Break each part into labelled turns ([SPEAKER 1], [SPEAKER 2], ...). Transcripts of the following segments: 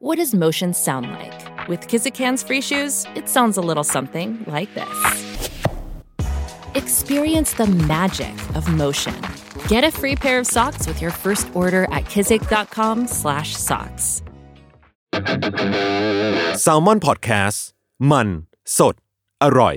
[SPEAKER 1] What does motion sound like? With Kizikans free shoes, it sounds a little something like this. Experience the magic of motion. Get a free pair of socks with your first order at kizik.com/socks.
[SPEAKER 2] s a l ม o n PODCAST มันสดอร่อย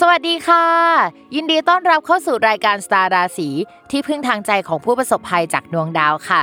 [SPEAKER 3] สวัสดีค่ะ ยินดีต้อนรับเข้าสู่รายการสตาร์ราศีที่พึ่งทางใจของผู้ประสบภัยจากดวงดาวค่ะ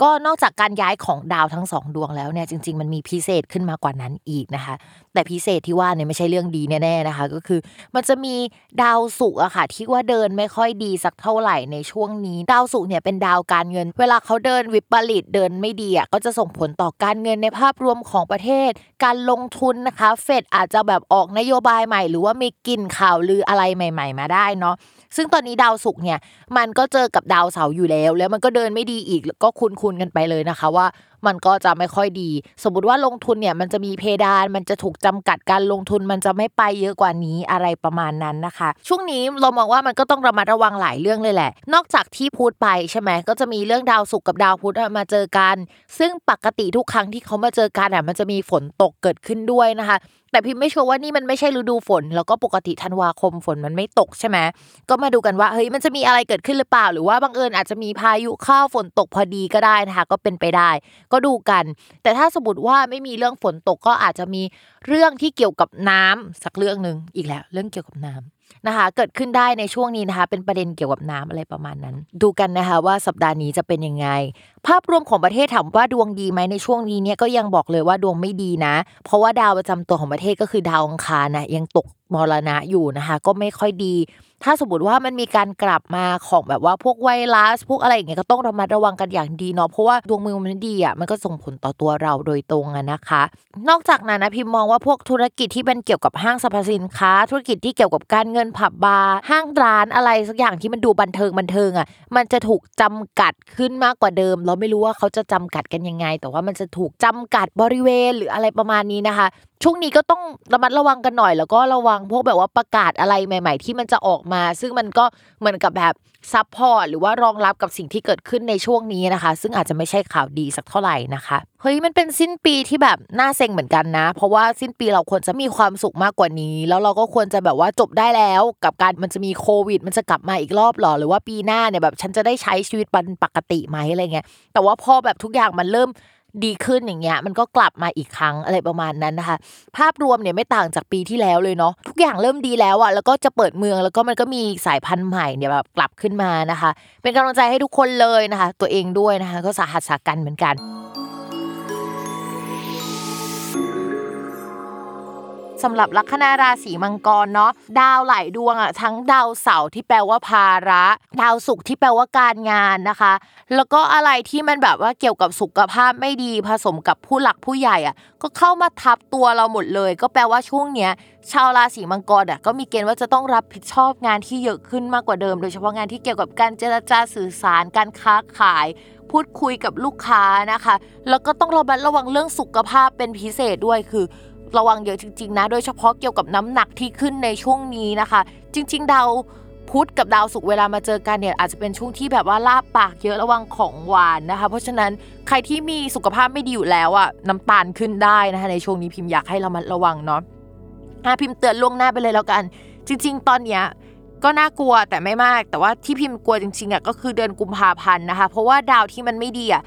[SPEAKER 3] ก็นอกจากการย้ายของดาวทั้งสองดวงแล้วเนี่ยจริง ๆ มันมีพิเศษขึ้นมากว่านั้นอีกนะคะ แต่พิเศษที่ว่าเนี่ยไม่ใช่เรื่องดีแน่ๆนะคะ ก็คือมันจะมีดาวศุกร์อะค่ะ ที่ว่าเดินไม่ค่อยดีสักเท่าไหร่ในช่วงนี้ ดาวศุกร์เนี่ยเป็นดาวการเงิน เวลาเขาเดินวิปริตเดินไม่ดีอะก็จะส่งผลต่อการเงินในภาพรวมของประเทศ การลงทุนนะคะเฟดอาจจะแบบออกนโยบายใหม่ หรือว่ามีกลิ่นข่าวลืออะไรใหม่ ๆ มาได้เนาะซึ่งตอนนี้ดาวศุกร์เนี่ยมันก็เจอกับดาวเสาร์อยู่แล้ว แล้วมันก็เดินไม่ดีอีกก็คุ้นลกันไปเลยนะคะว่า มันก็จะไม่ค่อยดี สมมติว่าลงทุนเนี่ยมันจะมีเพดาน มันจะถูกจำกัดการลงทุนมันจะไม่ไปเยอะกว่านี้อะไรประมาณนั้นนะคะ ช่วงนี้เรามองว่ามันก็ต้องระมัดระวังหลายเรื่องเลยแหละ นอกจากที่พูดไปใช่ไหมก็จะมีเรื่องดาวศุกร์กับดาวพุธมาเจอกัน ซึ่งปกติทุกครั้งที่เขามาเจอกันอะมันจะมีฝนตกเกิดขึ้นด้วยนะคะแต่พิมไม่ชัวร์ว่านี่มันไม่ใช่ฤดูฝน แล้วก็ปกติธันวาคมฝนมันไม่ตกใช่ไหมก็มาดูกันว่าเฮ้ยมันจะมีอะไรเกิดขึ้นหรือเปล่า หรือว่าบังเอิญอาจจะมีพายุเข้าฝนตกพอดีก็ได้นะคะก็เป็นไปได้ก็ดูกัน แต่ถ้าสมมติว่าไม่มีเรื่องฝนตกก็อาจจะมีเรื่องที่เกี่ยวกับน้ำสักเรื่องหนึ่งอีกแล้ว เรื่องเกี่ยวกับน้ำนะคะ เกิดขึ้นได้ในช่วงนี้นะคะ เป็นประเด็นเกี่ยวกับน้ำอะไรประมาณนั้น ดูกันนะคะว่าสัปดาห์นี้จะเป็นยังไง ภาพรวมของประเทศถามว่าดวงดีไหมในช่วงนี้เนี่ยก็ยังบอกเลยว่าดวงไม่ดีนะ เพราะว่าดาวประจำตัวของประเทศก็คือดาวอังคารนะยังตกมรณะอยู่นะคะ ก็ไม่ค่อยดี ถ้าสมมติว่ามันมีการกลับมาของแบบว่าพวกไวรัส พวกอะไรอย่างเงี้ยก็ต้องระมัดระวังกันอย่างดีเนาะเพราะว่าดวงมือมันดีอะมันก็ส่งผลต่อตัวเราโดยตรงอะนะคะ นอกจากนั้นนะพิมมองว่าพวกธุรกิจที่เป็นเกี่ยวกับห้างสรรพสินค้า ธุรกิจที่เกี่ยวกับการเงินผับบาร์ห้างร้านอะไรสักอย่างที่มันดูบันเทิงบันเทิงอะมันจะถูกจำกัดขึ้นมากกว่าเดิมเราไม่รู้ว่าเขาจะจำกัดกันยังไง แต่ว่ามันจะถูกจำกัดบริเวณหรืออะไรประมาณนี้นะคะ ช่วงนี้ก็ต้องระมัดระวังกันหน่อย แล้วก็ระวังพวกแบบว่าประกาศอะไรใหม่ ๆ ที่มันจะออกมา ซึ่งมันก็เหมือนกับแบบ support หรือว่ารองรับกับสิ่งที่เกิดขึ้นในช่วงนี้นะคะ ซึ่งอาจจะไม่ใช่ข่าวดีสักเท่าไหร่นะคะเฮ้ยมันเป็นสิ้นปีที่แบบน่าเซ็งเหมือนกันนะ เพราะว่าสิ้นปีเราควรจะมีความสุขมากกว่านี้ แล้วเราก็ควรจะแบบว่าจบได้แล้วกับการมันจะมีโควิด มันจะกลับมาอีกรอบหรอหรือว่าปีหน้าเนี่ยแบบฉันจะได้ใช้ชีวิตเป็นปกติไหมอะไรเงี้ยแต่ว่าพอแบบทุกอย่างมันเริ่ม ดีขึ้นอย่างเงี้ยมันก็กลับมาอีกครั้งอะไรประมาณนั้นนะคะ ภาพรวมเนี่ยไม่ต่างจากปีที่แล้วเลยเนาะทุกอย่างเริ่มดีแล้วอะแล้วก็จะเปิดเมืองแล้วก็มันก็มีสายพันธุ์ใหม่เนี่ยแบบกลับขึ้นมานะคะ เป็นกำลังใจให้ทุกคนเลยนะคะ ตัวเองด้วยนะคะ ก็สาหัสสากันเหมือนกัน สำหรับลัคนาราศีมังกรเนาะดาวหลายดวงอะทั้งดาวเสาร์ที่แปลว่าภาระ ดาวศุกร์ที่แปลว่าการงานนะคะ แล้วก็อะไรที่มันแบบว่าเกี่ยวกับสุขภาพไม่ดีผสมกับผู้หลักผู้ใหญ่อะก็เข้ามาทับตัวเราหมดเลย ก็แปลว่าช่วงเนี้ยชาวราศีมังกรอะก็มีเกณฑ์ว่าจะต้องรับผิดชอบงานที่เยอะขึ้นมากกว่าเดิม โดยเฉพาะงานที่เกี่ยวกับการเจรจาสื่อสารการค้าขายพูดคุยกับลูกค้านะคะ แล้วก็ต้องระมัดระวังเรื่องสุขภาพเป็นพิเศษด้วยคือ ระวังเยอะจริงๆนะ โดยเฉพาะเกี่ยวกับน้ำหนักที่ขึ้นในช่วงนี้นะคะ จริง ๆ ดาวพุธกับดาวศุกร์เวลามาเจอกันเนี่ยอาจจะเป็นช่วงที่แบบว่าลาบปากเยอะระวังของหวานนะคะ เพราะฉะนั้นใครที่มีสุขภาพไม่ดีอยู่แล้วอะน้ำตาลขึ้นได้นะคะในช่วงนี้พิมพ์อยากให้เรามาระวังเนาะอะพิมพ์เตือนล่วงหน้าไปเลยแล้วกัน จริง ๆ ตอนเนี้ยก็น่ากลัวแต่ไม่มาก แต่ว่าที่พิมพ์กลัวจริงๆอะก็คือเดือนกุมภาพันธ์นะคะ เพราะว่าดาวที่มันไม่ดีอะ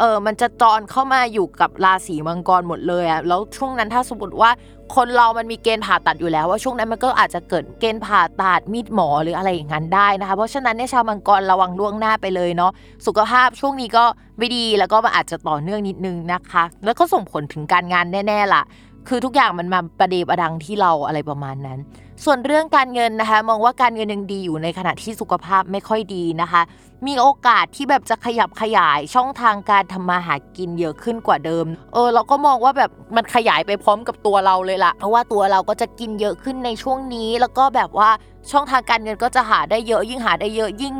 [SPEAKER 3] เออมันจะจอนเข้ามาอยู่กับราศีมังกรหมดเลยอะแล้วช่วงนั้นถ้าสมมติว่าคนเรามันมีเกณฑ์ผ่าตัดอยู่แล้วว่าช่วงนั้นมันก็อาจจะเกิดเกณฑ์ผ่าตัดมีดหมอหรืออะไรอย่างนั้นได้นะคะ เพราะฉะนั้นเนี่ยชาวมังกรระวังล่วงหน้าไปเลยเนาะสุขภาพช่วงนี้ก็ไม่ดีแล้วก็มันอาจจะต่อเนื่องนิดนึงนะคะ แล้วก็ส่งผลถึงการงานแน่ๆล่ะ คือทุกอย่างมันมาประเดประดังที่เราอะไรประมาณนั้น ส่วนเรื่องการเงินนะคะ มองว่าการเงินยังดีอยู่ในขณะที่สุขภาพไม่ค่อยดีนะคะ มีโอกาสที่แบบจะขยับขยายช่องทางการทำมาหากินเยอะขึ้นกว่าเดิม เออเราก็มองว่าแบบมันขยายไปพร้อมกับตัวเราเลยล่ะเพราะว่าตัวเราก็จะกินเยอะขึ้นในช่วงนี้ แล้วก็แบบว่าช่องทางการเงินก็จะหาได้เยอะยิ่งหาได้เยอะยิ่ง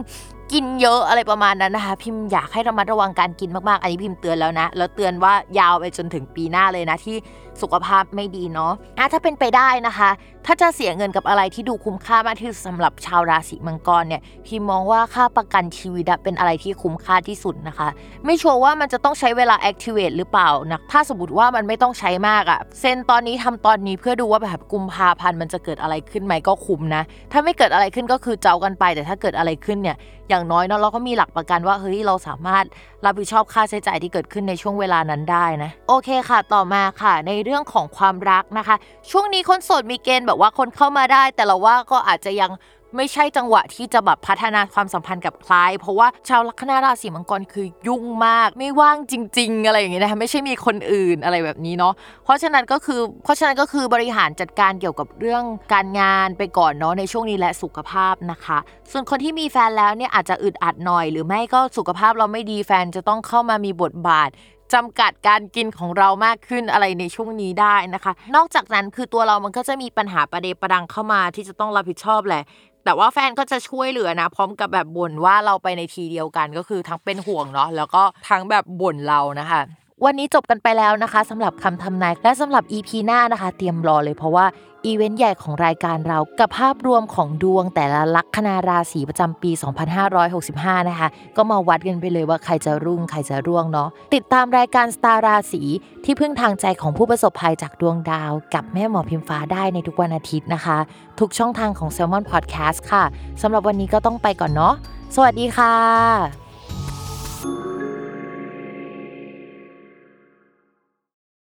[SPEAKER 3] กินเยอะอะไรประมาณนั้นนะคะ พิมพ์อยากให้ระมัดระวังการกินมากๆ อันนี้พิมพ์เตือนแล้วนะ แล้วเตือนว่ายาวไปจนถึงปีหน้าเลยนะที่สุขภาพไม่ดีเนาะอะถ้าเป็นไปได้นะคะ ถ้าจะเสียเงินกับอะไรที่ดูคุ้มค่ามากที่สุดสำหรับชาวราศีมังกรเนี่ยพิมมองว่าค่าประกันชีวิตเป็นอะไรที่คุ้มค่าที่สุดนะคะ ไม่ชัวร์ว่ามันจะต้องใช้เวลา activate หรือเปล่านะถ้าสมมติว่ามันไม่ต้องใช้มากอะเซ็นตอนนี้ทำตอนนี้เพื่อดูว่าแบบกุมภาพันธ์มันจะเกิดอะไรขึ้นไหมก็คุ้มนะ ถ้าไม่เกิดอะไรขึ้นก็คือเจ้ากันไป แต่ถ้าเกิดอะไรขึ้นเนี่ย อย่างน้อยเนาะเราก็มีหลักประกันว่าเฮ้ยเราสามารถรับผิดชอบค่าใช้จ่ายที่เกิดขึ้นในช่วงเวลานั้นได้นะโอเคค่ะ ต่อมาค่ะ ในเรื่องของความรักนะคะ ช่วงนี้คนโสดมีเกณฑ์แบบว่าคนเข้ามาได้ แต่เราว่าก็อาจจะยัง ไม่ใช่จังหวะที่จะแบบพัฒนาความสัมพันธ์กับใครเพราะว่าชาวลัคนาราศีมังกรคือยุ่งมาก ไม่ว่างจริง ๆ อะไรอย่างเงี้ยนะคะไม่ใช่มีคนอื่นอะไรแบบนี้เนาะเพราะฉะนั้นก็คือเพราะฉะนั้นก็คือบริหารจัดการเกี่ยวกับเรื่องการงานไปก่อนเนาะในช่วงนี้และสุขภาพนะคะ ส่วนคนที่มีแฟนแล้วเนี่ยอาจจะอึดอัดหน่อย หรือไม่ก็สุขภาพเราไม่ดีแฟนจะต้องเข้ามามีบทบาทจำกัดการกินของเรามากขึ้นอะไรในช่วงนี้ได้นะคะ นอกจากนั้นคือตัวเรามันก็จะมีปัญหาประเดประดังเข้ามาที่จะต้องรับผิดชอบแหละ แต่ว่าแฟนก็จะช่วยเหลือนะ พร้อมกับแบบบ่นว่าเราไปในทีเดียวกันก็คือทั้งเป็นห่วงเนาะแล้วก็ทั้งแบบบ่นเรานะคะ วันนี้จบกันไปแล้วนะคะสำหรับคำทำนายและสำหรับ EP หน้านะคะ เตรียมรอเลยเพราะว่าอีเวนต์ใหญ่ของรายการเรากับภาพรวมของดวงแต่ละลัคนาราศีประจำปี 2565 นะคะ ก็มาวัดกันไปเลยว่าใครจะรุ่งใครจะร่วงเนาะติดตามรายการสตาร์ราศีที่พึ่งทางใจของผู้ประสบภัยจากดวงดาว กับแม่หมอพิมฟ้าได้ในทุกวันอาทิตย์นะคะ ทุกช่องทางของ Salmon Podcast ค่ะสำหรับวันนี้ก็ต้องไปก่อนเนาะสวัสดีค่ะ